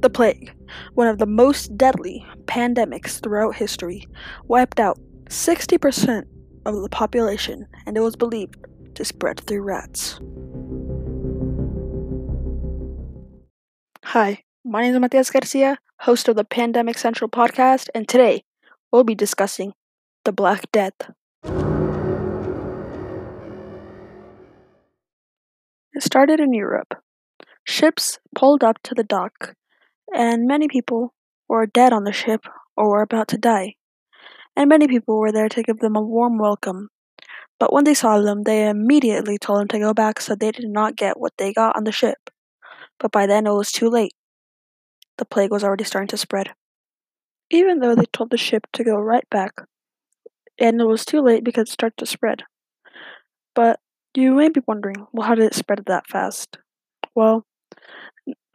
The plague, one of the most deadly pandemics throughout history, wiped out 60% of the population and it was believed to spread through rats. Hi, my name is Matias Garcia, host of the Pandemic Central podcast, and today we'll be discussing the Black Death. It started in Europe. Ships pulled up to the dock, and many people were dead on the ship or were about to die. And many people were there to give them a warm welcome. But when they saw them, they immediately told them to go back so they did not get what they got on the ship. But by then it was too late the plague was already starting to spread. Even though they told the ship to go right back, and it was too late because it started to spread. But you may be wondering, well, how did it spread that fast? Well,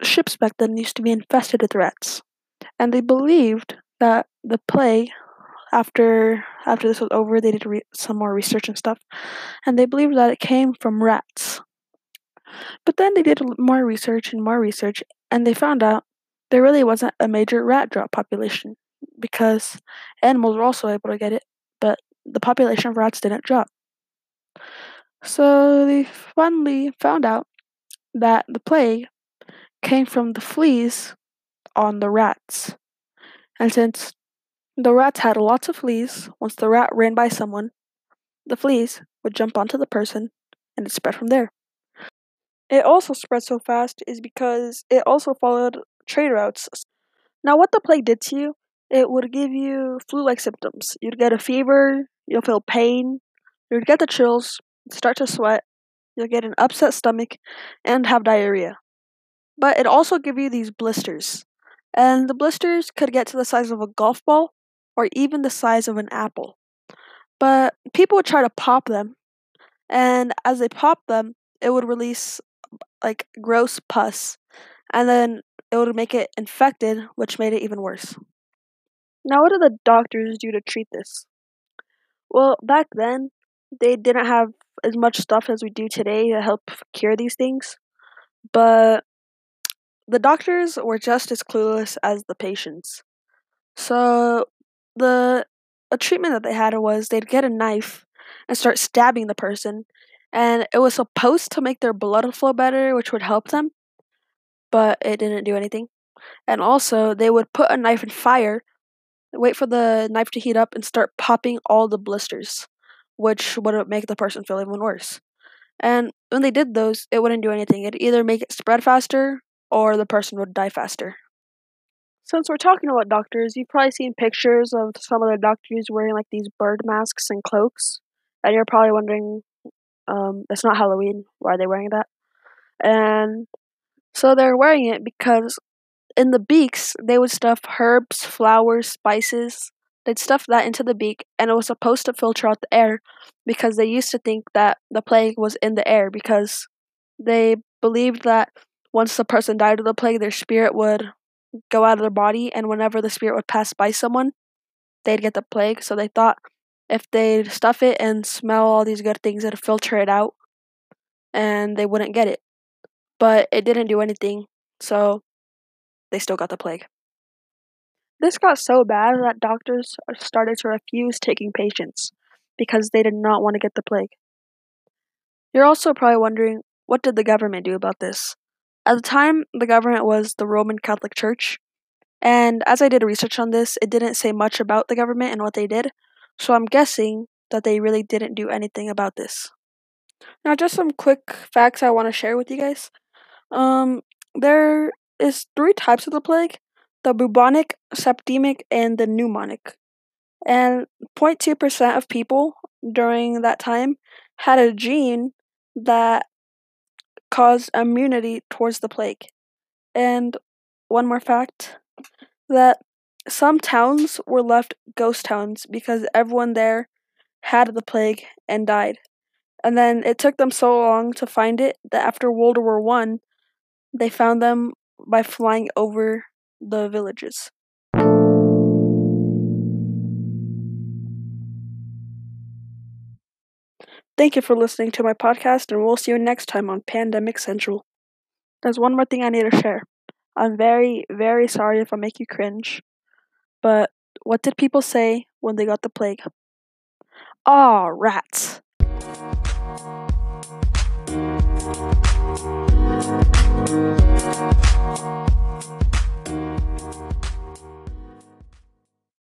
ships back then used to be infested with rats, and they believed that the plague, after after this was over, they did re- some more research and stuff, and they believed that it came from rats. But then they did more research and more research, and they found out there really wasn't a major rat drop population because animals were also able to get it, but the population of rats didn't drop. So they finally found out that the plague came from the fleas on the rats. And since the rats had lots of fleas, once the rat ran by someone, the fleas would jump onto the person and it spread from there. It also spread so fast is because it also followed trade routes. Now, what the plague did to you, it would give you flu like symptoms. You'd get a fever, you'll feel pain, you'd get the chills, start to sweat, you'll get an upset stomach, and have diarrhea. But it also give you these blisters. And the blisters could get to the size of a golf ball or even the size of an apple. But people would try to pop them, and as they popped them, it would release like gross pus. And then it would make it infected, which made it even worse. Now, what did the doctors do to treat this? Well, back then, they didn't have as much stuff as we do today to help cure these things, but the doctors were just as clueless as the patients. So, the a treatment that they had was they'd get a knife and start stabbing the person, and it was supposed to make their blood flow better, which would help them but it didn't do anything. And also, they would put a knife in fire, wait for the knife to heat up, and start popping all the blisters, which would make the person feel even worse. And when they did those, it wouldn't do anything. It'd either make it spread faster or the person would die faster. Since we're talking about doctors, you've probably seen pictures of some of the doctors wearing like these bird masks and cloaks, and you're probably wondering, um, it's not Halloween. Why are they wearing that? And so they're wearing it because in the beaks they would stuff herbs, flowers, spices. They'd stuff that into the beak and it was supposed to filter out the air because they used to think that the plague was in the air because they believed that once the person died of the plague their spirit would go out of their body and whenever the spirit would pass by someone they'd get the plague so they thought if they'd stuff it and smell all these good things it'd filter it out and they wouldn't get it but it didn't do anything, so they still got the plague. This got so bad that doctors started to refuse taking patients because they did not want to get the plague. You're also probably wondering what did the government do about this? At the time, the government was the Roman Catholic Church, and as I did research on this, it didn't say much about the government and what they did, so I'm guessing that they really didn't do anything about this. Now, just some quick facts I want to share with you guys. Um, there is three types of the plague: the bubonic, septicemic, and the pneumonic. And 0.2% of people during that time had a gene that caused immunity towards the plague. And one more fact that some towns were left ghost towns because everyone there had the plague and died. And then it took them so long to find it that after World War One, they found them by flying over the villages. Thank you for listening to my podcast, and we'll see you next time on Pandemic Central. There's one more thing I need to share. I'm very, very sorry if I make you cringe, but what did people say when they got the plague? Ah, rats. Thank you.